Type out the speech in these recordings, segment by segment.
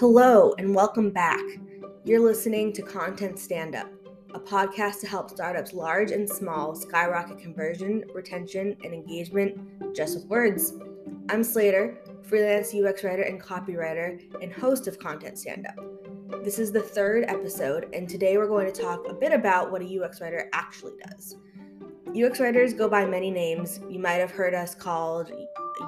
Hello, and welcome back. You're listening to Content Stand Up, a podcast to help startups large and small skyrocket conversion, retention, and engagement just with words. I'm Slater, freelance UX writer and copywriter, and host of Content Stand Up. This is the third episode, and today we're going to talk a bit about what a UX writer actually does. UX writers go by many names. You might have heard us called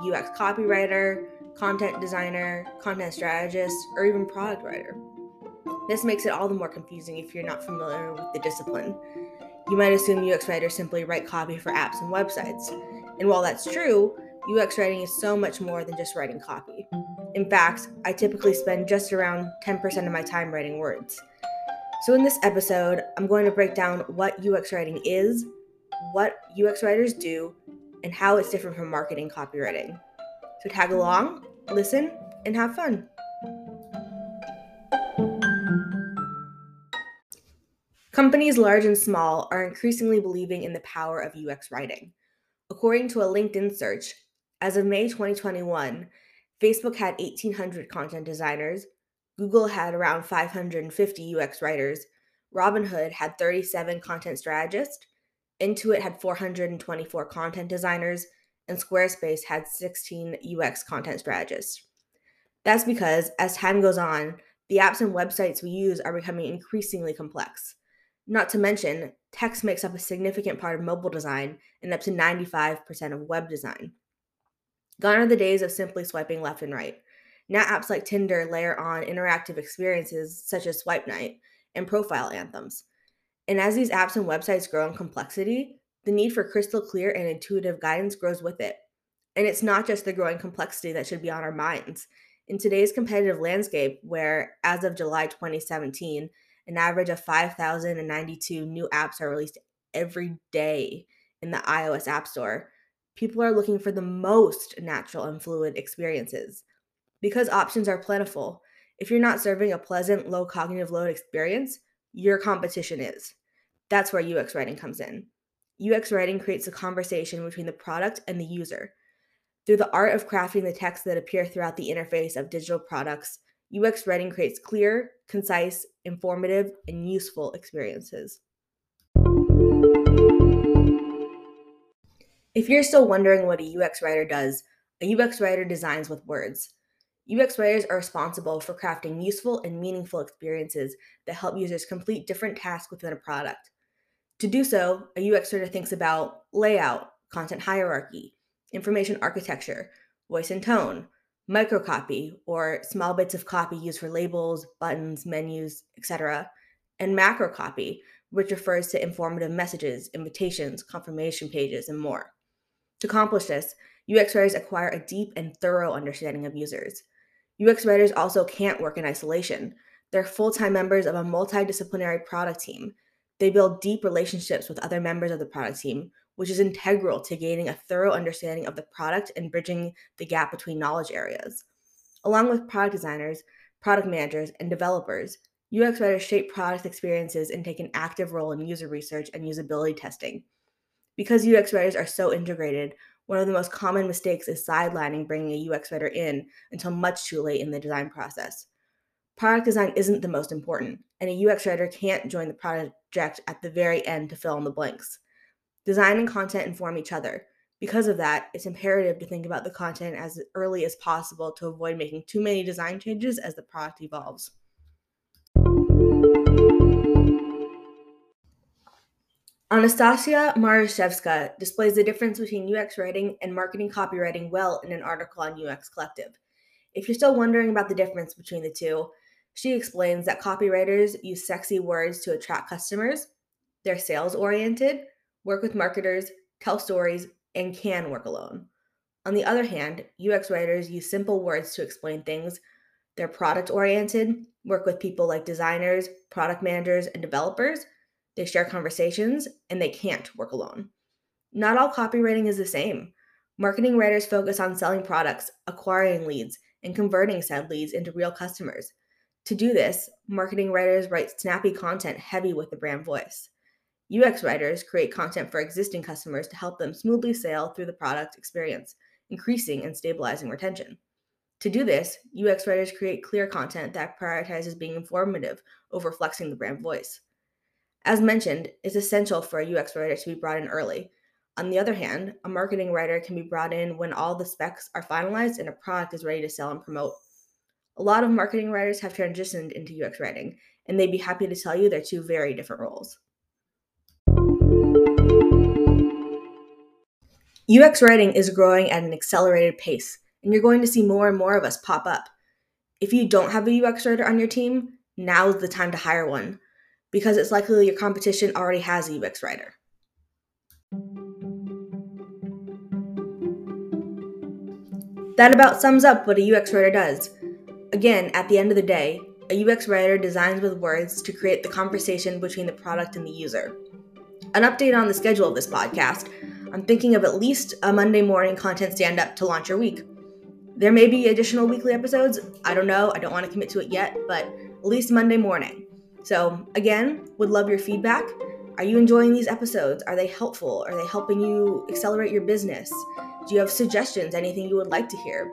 UX copywriter, content designer, content strategist, or even product writer. This makes it all the more confusing if you're not familiar with the discipline. You might assume UX writers simply write copy for apps and websites. And while that's true, UX writing is so much more than just writing copy. In fact, I typically spend just around 10% of my time writing words. So, in this episode, I'm going to break down what UX writing is, what UX writers do, and how it's different from marketing copywriting. So tag along, listen, and have fun. Companies large and small are increasingly believing in the power of UX writing. According to a LinkedIn search, as of May 2021, Facebook had 1,800 content designers, Google had around 550 UX writers, Robinhood had 37 content strategists, Intuit had 424 content designers, and Squarespace had 16 UX content strategists. That's because as time goes on, the apps and websites we use are becoming increasingly complex. Not to mention, text makes up a significant part of mobile design and up to 95% of web design. Gone are the days of simply swiping left and right. Now, apps like Tinder layer on interactive experiences such as Swipe Night and profile anthems. And as these apps and websites grow in complexity, the need for crystal clear and intuitive guidance grows with it. And it's not just the growing complexity that should be on our minds. In today's competitive landscape, where as of July 2017, an average of 5,092 new apps are released every day in the iOS App Store, people are looking for the most natural and fluid experiences. Because options are plentiful, if you're not serving a pleasant, low cognitive load experience, your competition is. That's where UX writing comes in. UX writing creates a conversation between the product and the user. Through the art of crafting the text that appear throughout the interface of digital products, UX writing creates clear, concise, informative, and useful experiences. If you're still wondering what a UX writer does, a UX writer designs with words. UX writers are responsible for crafting useful and meaningful experiences that help users complete different tasks within a product. To do so, a UX writer thinks about layout, content hierarchy, information architecture, voice and tone, microcopy, or small bits of copy used for labels, buttons, menus, etc., and macrocopy, which refers to informative messages, invitations, confirmation pages, and more. To accomplish this, UX writers acquire a deep and thorough understanding of users. UX writers also can't work in isolation. They're full time members of a multidisciplinary product team they build deep relationships with other members of the product team, which is integral to gaining a thorough understanding of the product and bridging the gap between knowledge areas. Along with product designers, product managers, and developers, UX writers shape product experiences and take an active role in user research and usability testing. Because UX writers are so integrated, one of the most common mistakes is sidelining bringing a UX writer in until much too late in the design process. Product design isn't the most important, and a UX writer can't join the project at the very end to fill in the blanks. Design and content inform each other. Because of that, it's imperative to think about the content as early as possible to avoid making too many design changes as the product evolves. Anastasia Marashevska displays the difference between UX writing and marketing copywriting well in an article on UX Collective. If you're still wondering about the difference between the two, she explains that copywriters use sexy words to attract customers, they're sales oriented, work with marketers, tell stories, and can work alone. On the other hand, UX writers use simple words to explain things. They're product oriented, work with people like designers, product managers, and developers. They share conversations, and they can't work alone. Not all copywriting is the same. Marketing writers focus on selling products, acquiring leads, and converting said leads into real customers. To do this, marketing writers write snappy content heavy with the brand voice. UX writers create content for existing customers to help them smoothly sail through the product experience, increasing and stabilizing retention. To do this, UX writers create clear content that prioritizes being informative over flexing the brand voice. As mentioned, it's essential for a UX writer to be brought in early. On the other hand, a marketing writer can be brought in when all the specs are finalized and a product is ready to sell and promote. A lot of marketing writers have transitioned into UX writing, and they'd be happy to tell you they're two very different roles. UX writing is growing at an accelerated pace, and you're going to see more and more of us pop up. If you don't have a UX writer on your team, now's the time to hire one, because it's likely your competition already has a UX writer. That about sums up what a UX writer does. Again, at the end of the day, a UX writer designs with words to create the conversation between the product and the user. An update on the schedule of this podcast I'm thinking of at least a Monday morning content stand up to launch your week. There may be additional weekly episodes. I don't know. I don't want to commit to it yet, but at least Monday morning. So, again, would love your feedback. Are you enjoying these episodes? Are they helpful? Are they helping you accelerate your business? Do you have suggestions? Anything you would like to hear?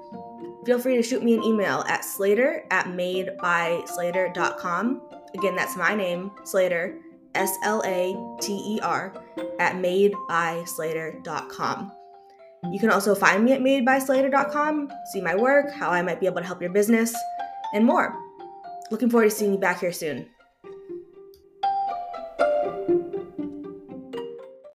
Feel free to shoot me an email at slater at madebyslater.com. Again, that's my name, Slater, S L A T E R, at madebyslater.com. You can also find me at madebyslater.com, see my work, how I might be able to help your business, and more. Looking forward to seeing you back here soon.